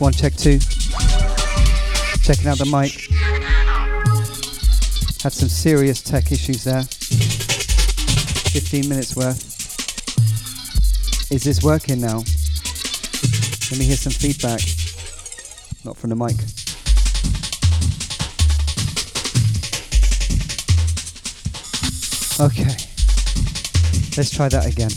One, check two. Checking out the mic. Had some serious tech issues there. 15 minutes worth. Is this working now? Let me hear some feedback. Not from the mic. Okay. Let's try that again.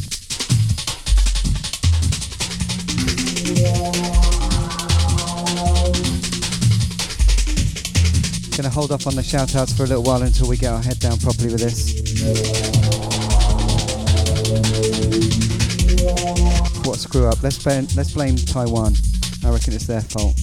Gonna hold off on the shout outs for a little while until we get our head down properly with this. What screw up? Let's blame, let's blame Taiwan. I reckon it's their fault.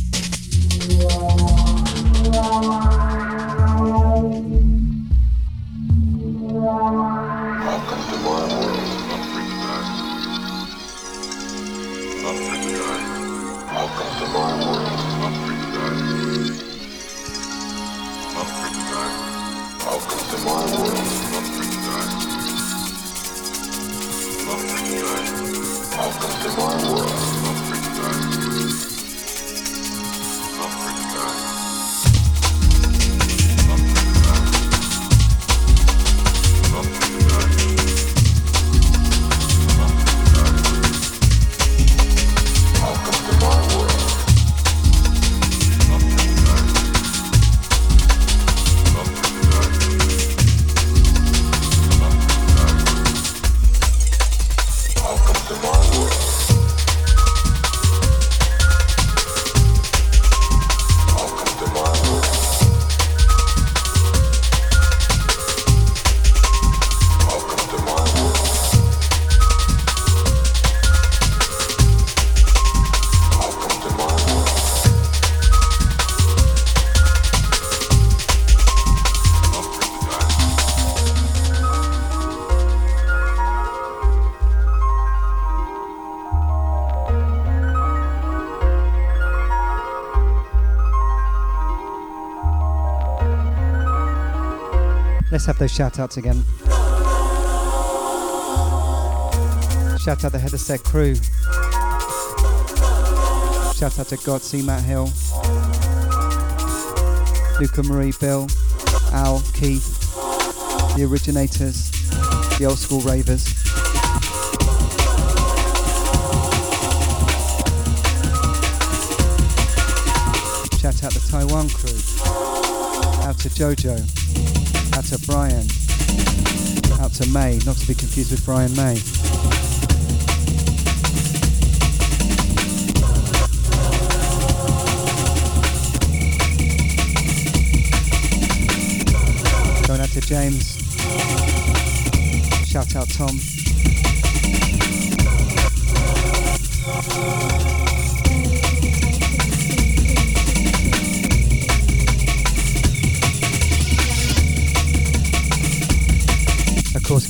Let's have those shout outs again. Shout out the of Set crew. Shout out to Godsey, Matt Hill, Luca Marie, Bill, Al, Keith, the originators, the old school ravers. Shout out the Taiwan crew. Out to Jojo. Out to Brian. Out to May, not to be confused with Brian May. Going out to James. Shout out Tom.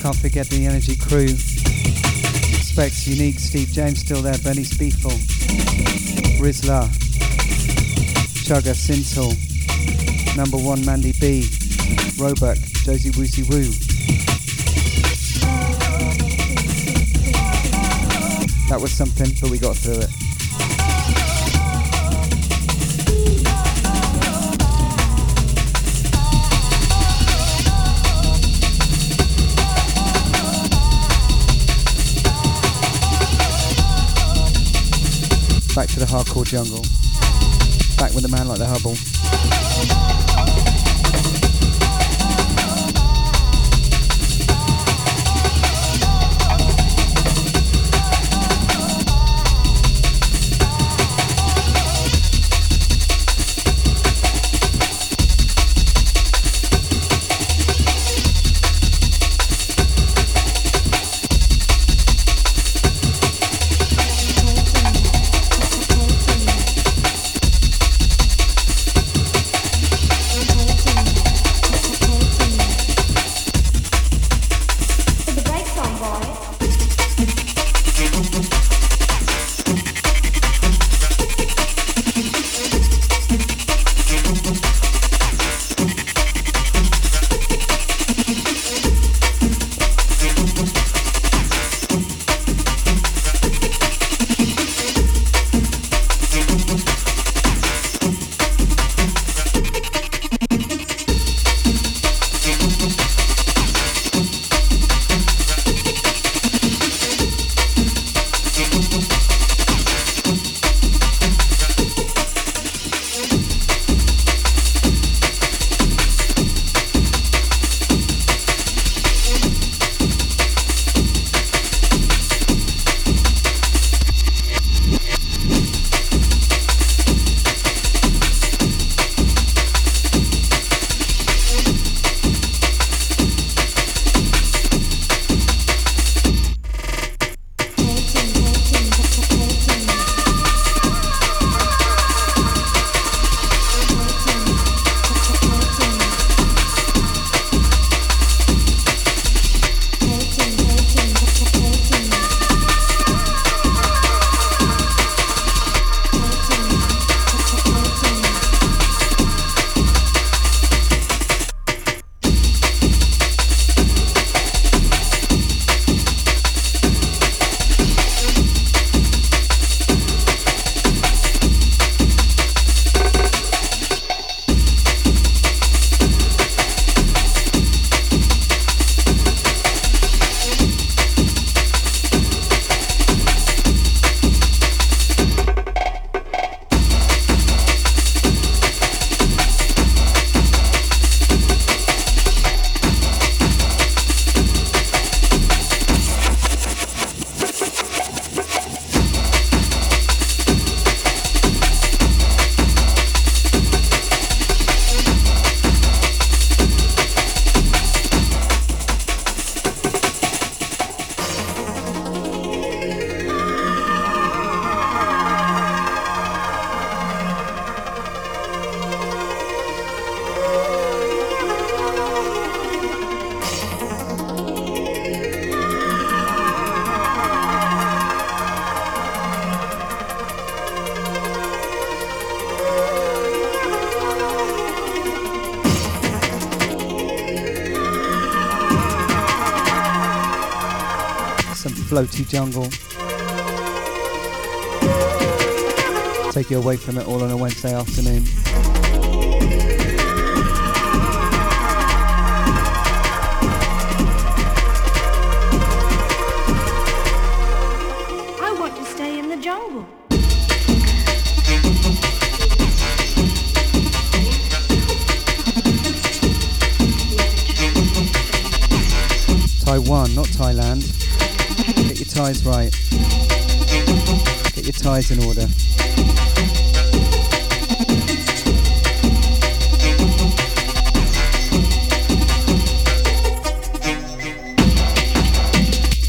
Can't forget the Energy crew. Specs, Unique, Steve James still there, Bernie Spiefel, Rizla, Chugga, Sintel, Number One, Mandy B, Roebuck, Josie Woosie Woo. That was something, but we got through it. Hardcore jungle. Back with a man like the Hubble. Floaty jungle. Take you away from it all on a Wednesday afternoon. Ties right. Get your ties in order.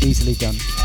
Easily done.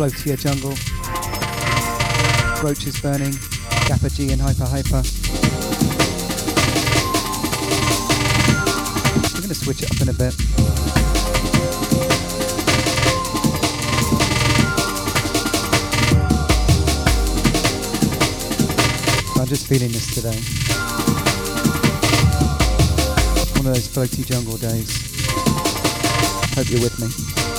Floatia Jungle, Roaches Burning, Gapper G and Hyper Hyper. We're going to switch it up in a bit. I'm just feeling this today. One of those floaty jungle days. Hope you're with me.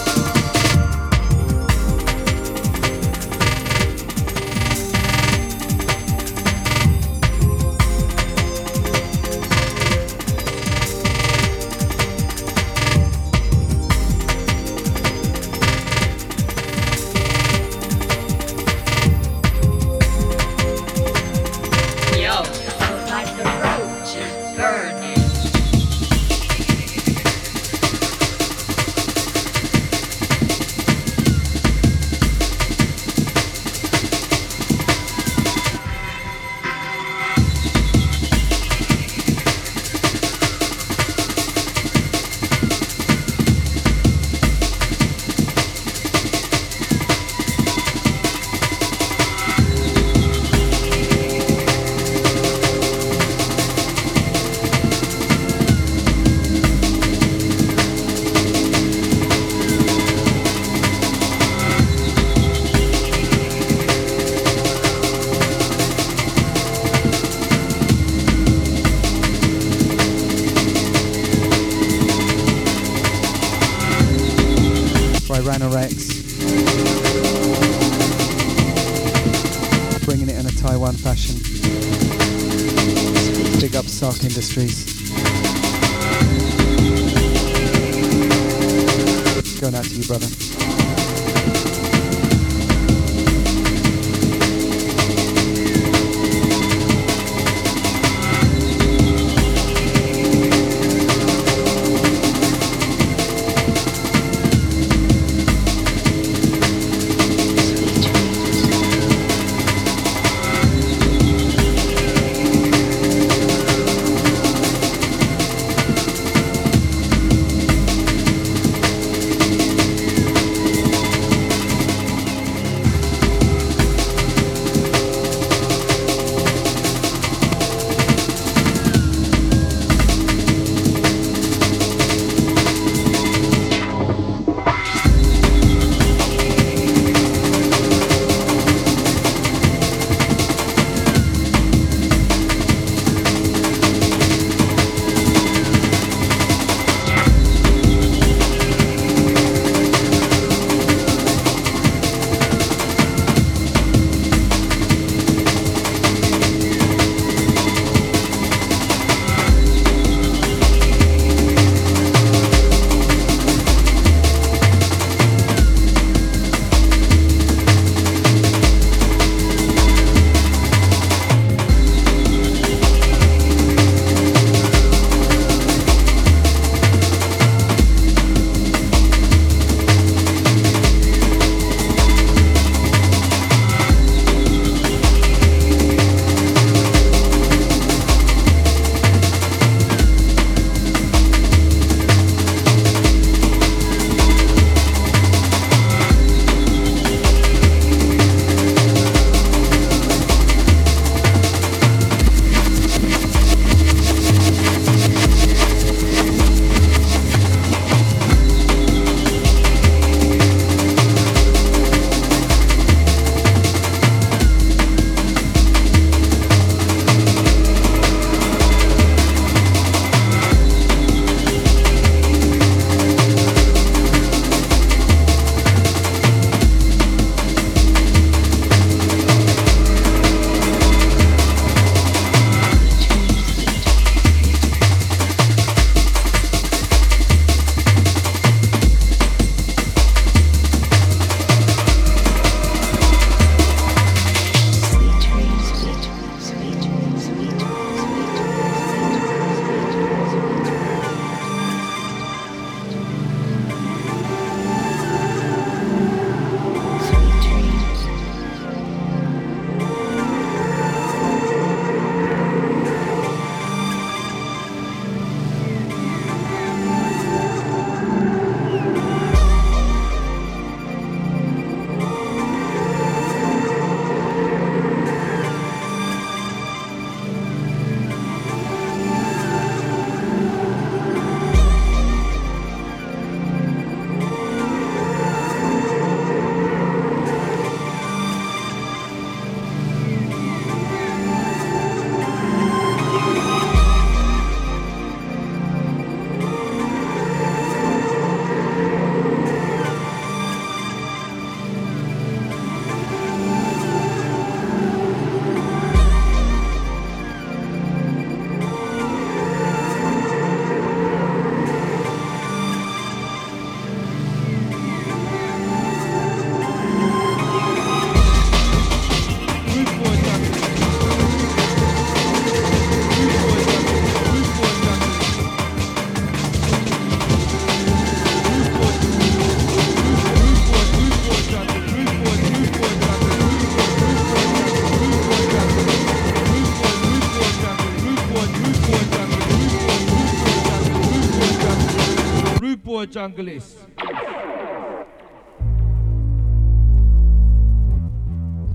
Junglist.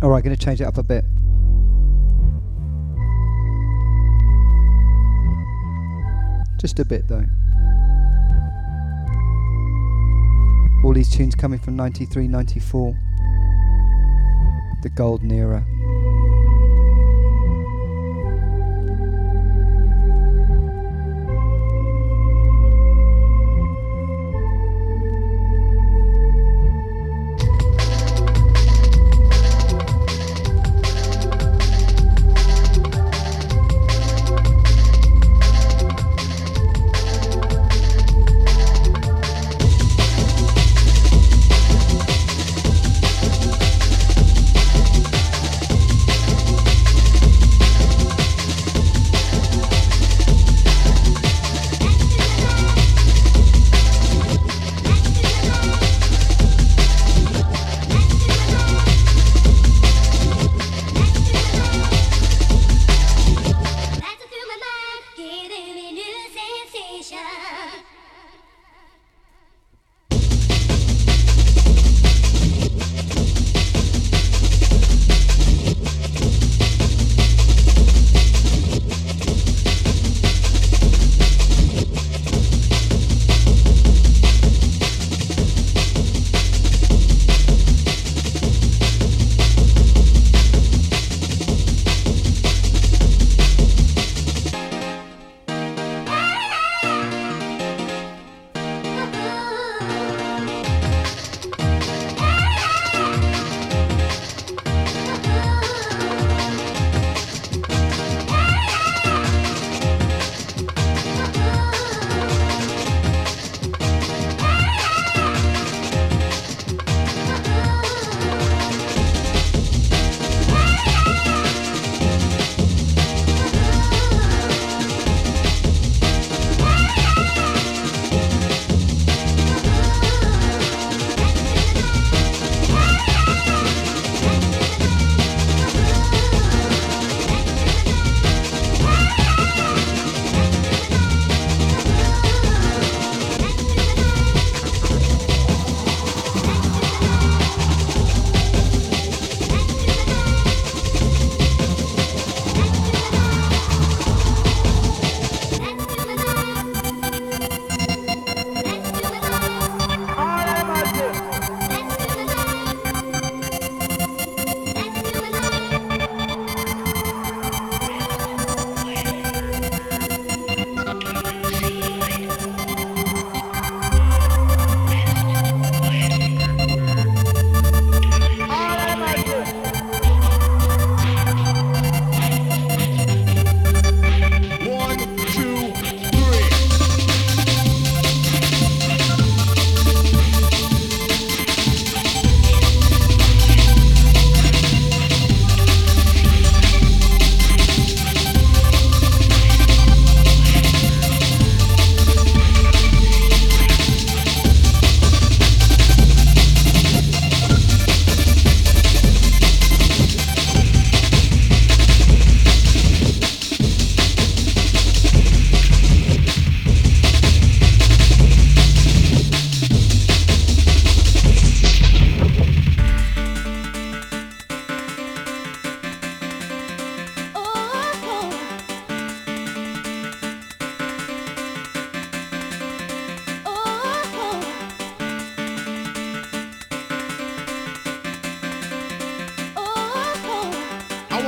All right, going to change it up a bit. Just a bit though. All these tunes coming from 93, 94. The golden era.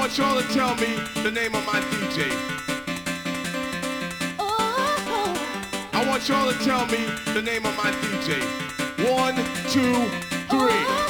want y'all to tell me the name of my DJ. Oh. I want y'all to tell me the name of my DJ. One, two, three. Oh.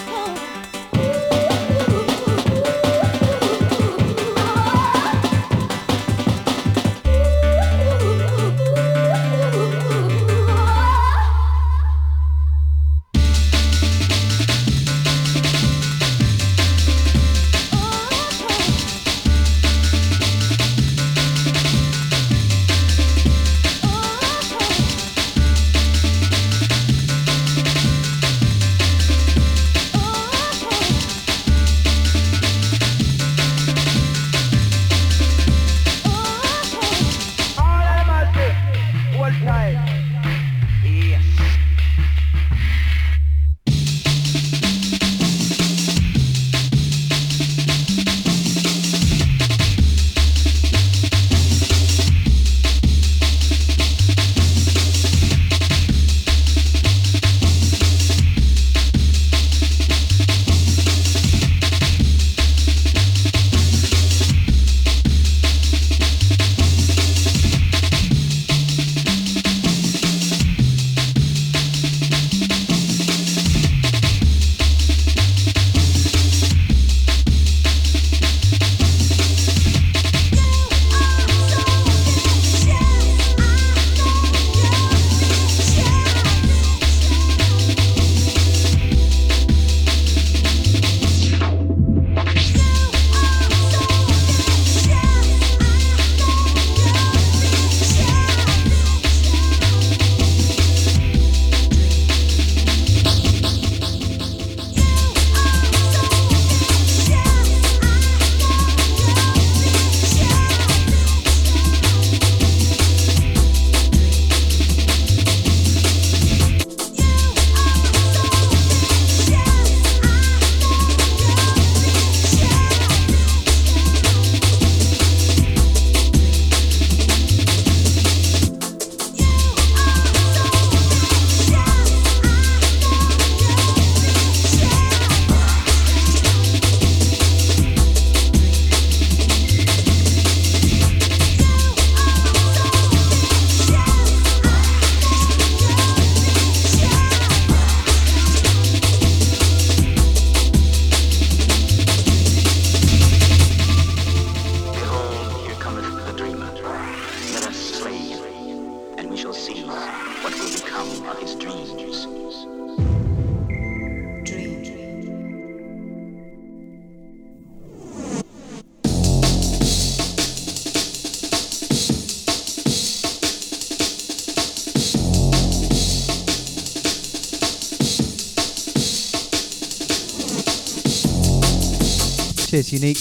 Cheers, Unique.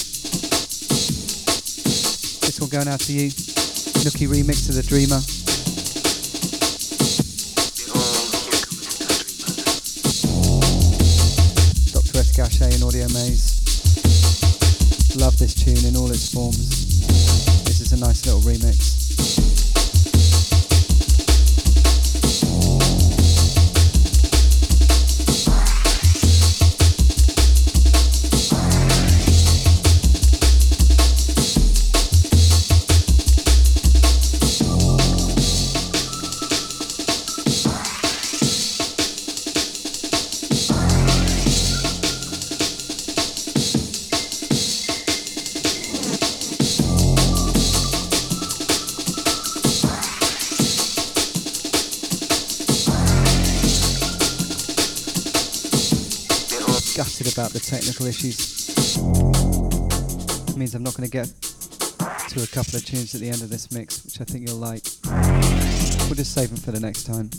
This one going out to you. Nookie remix of The Dreamer. About the technical issues. It means I'm not going to get to a couple of tunes at the end of this mix, which I think you'll like. We'll just save them for the next time.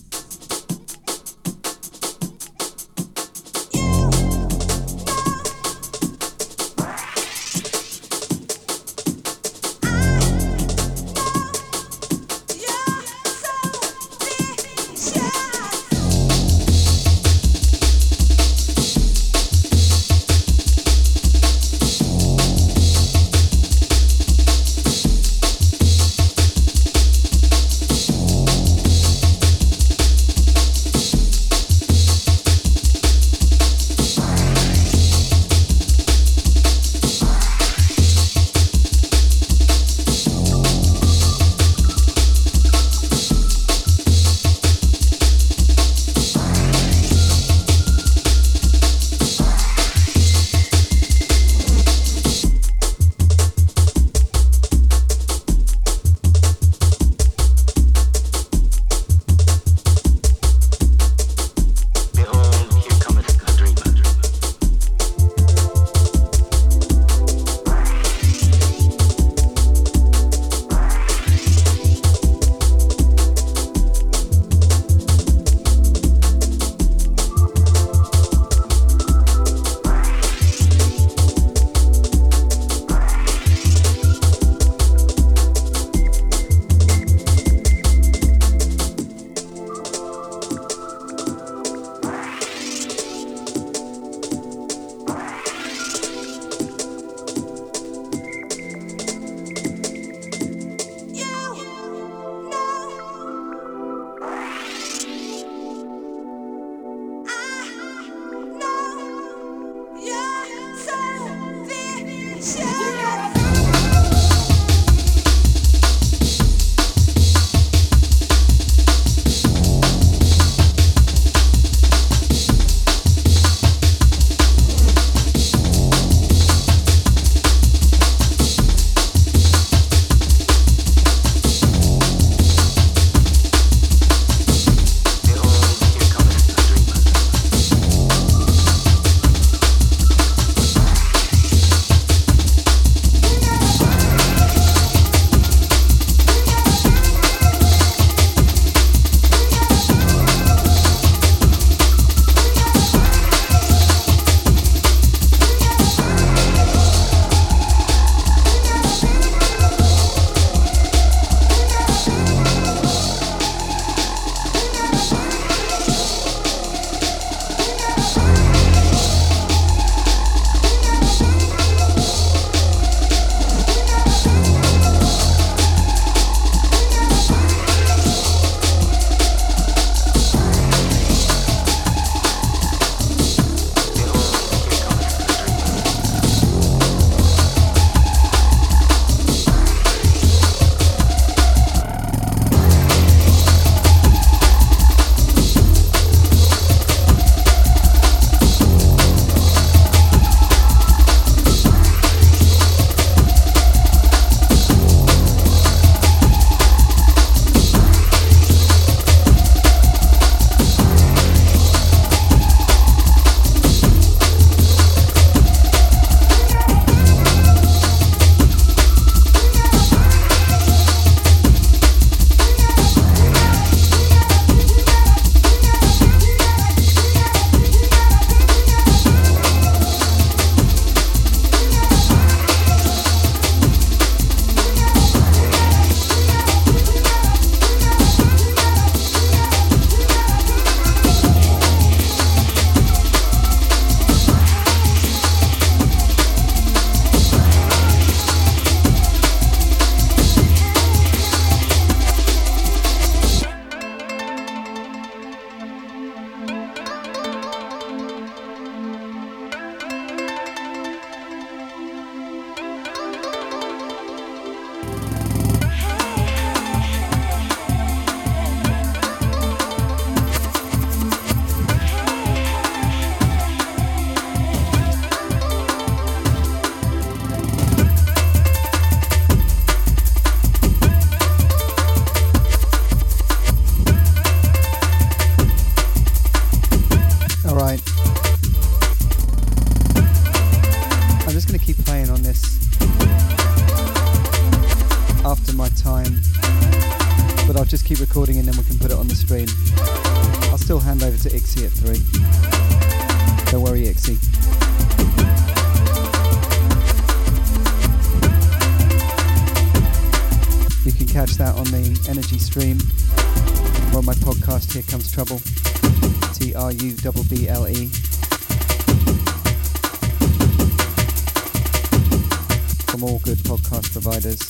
From all good podcast providers.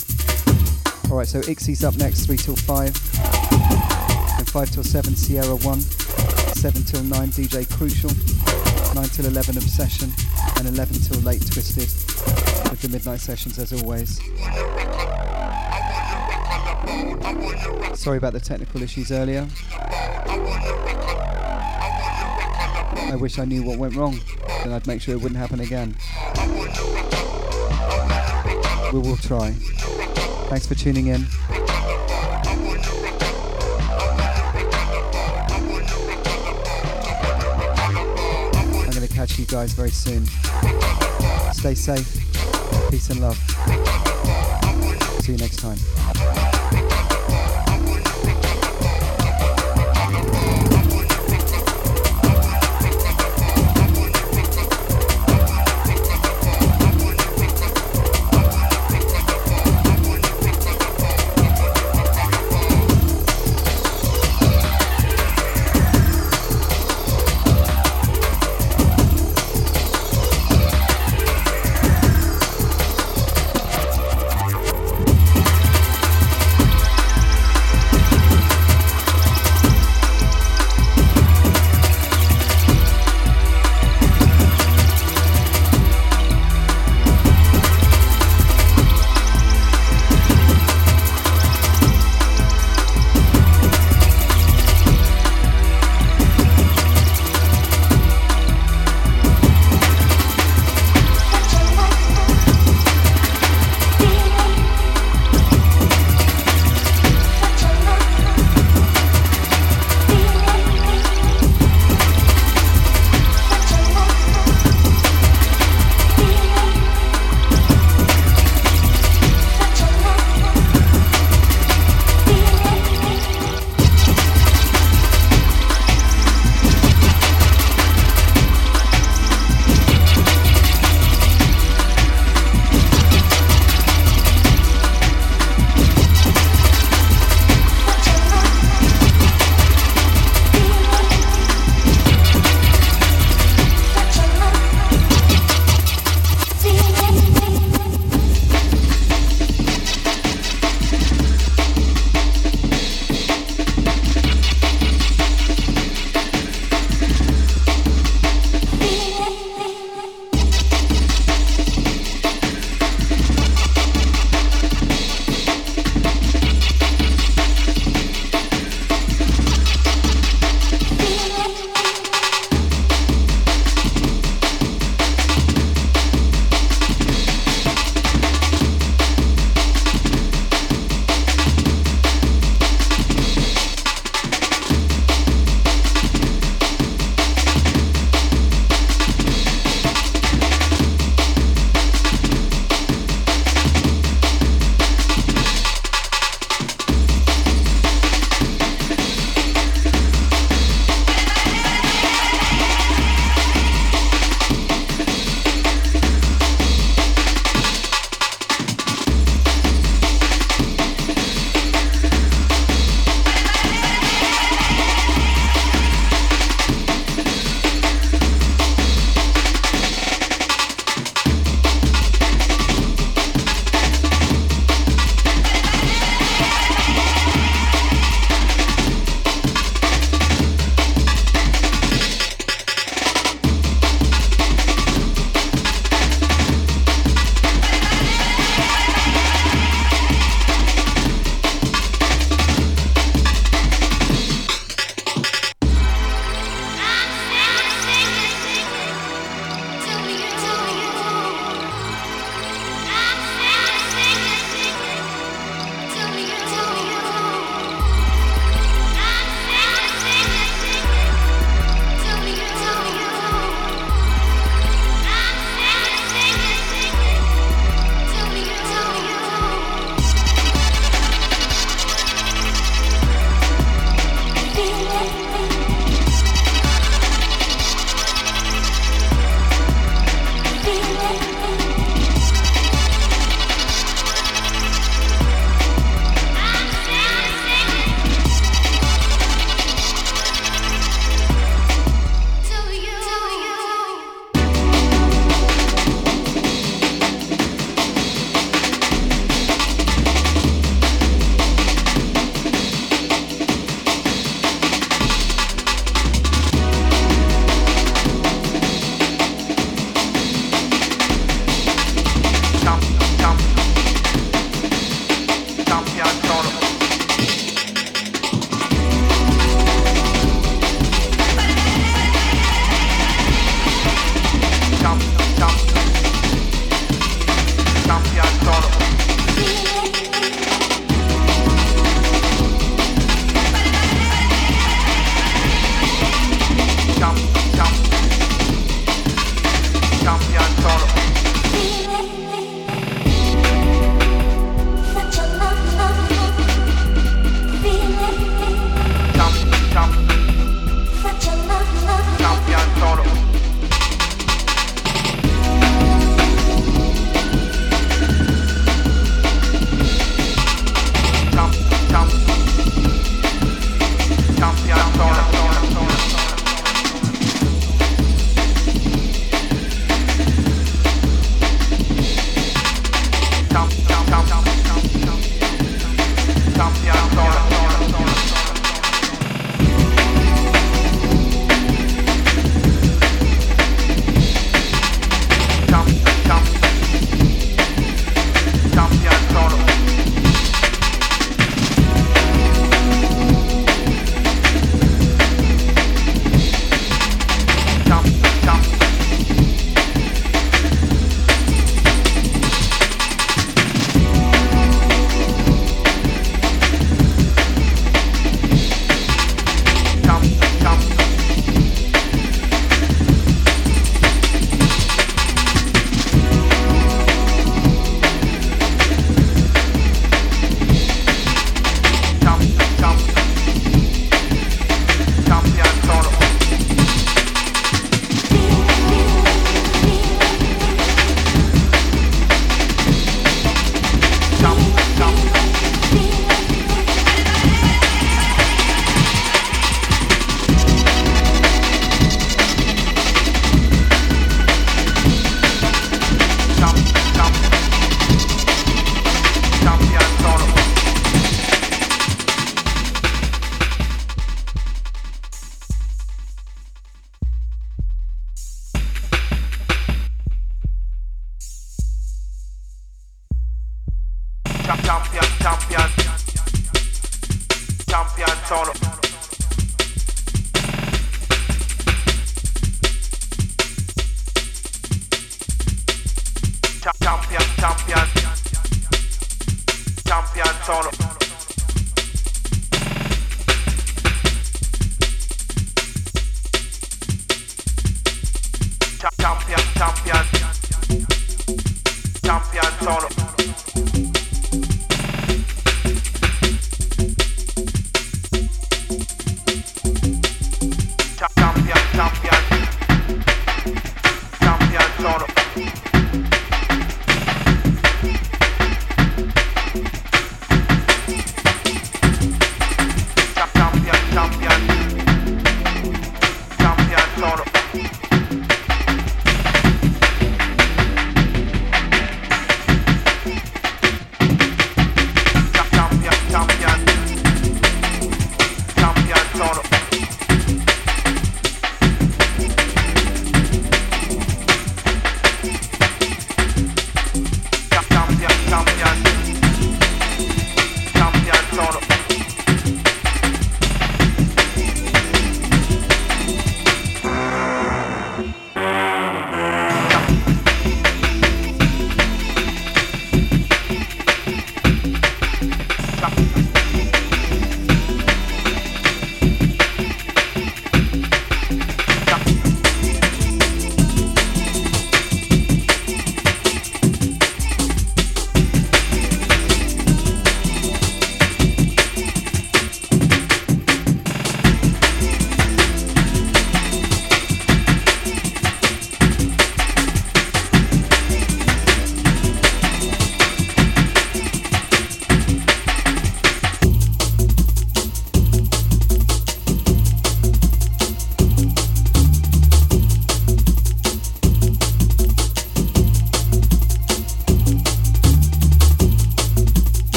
Alright, so Ixie's up next, 3 till 5. And 5 till 7, Sierra 1. 7 till 9, DJ Crucial. 9 till 11, Obsession. And 11 till late, Twisted. With the midnight sessions as always. Sorry about the technical issues earlier. I wish I knew what went wrong, then I'd make sure it wouldn't happen again. We will try. Thanks for tuning in. I'm going to catch you guys very soon. Stay safe. Peace and love. See you next time. champion town. Champion, champion, champion town.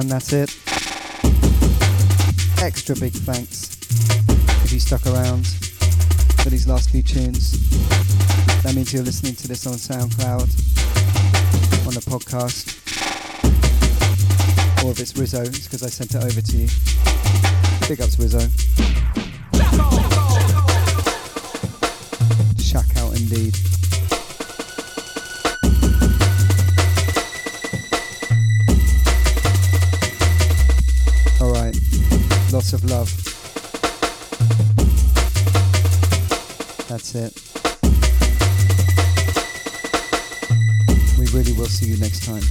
Time, that's it. Extra big thanks if you stuck around for these last few tunes. That means you're listening to this on SoundCloud, on the podcast, or if it's Rizzo, it's because I sent it over to you. Big ups, Rizzo. Of love. That's it. We really will see you next time.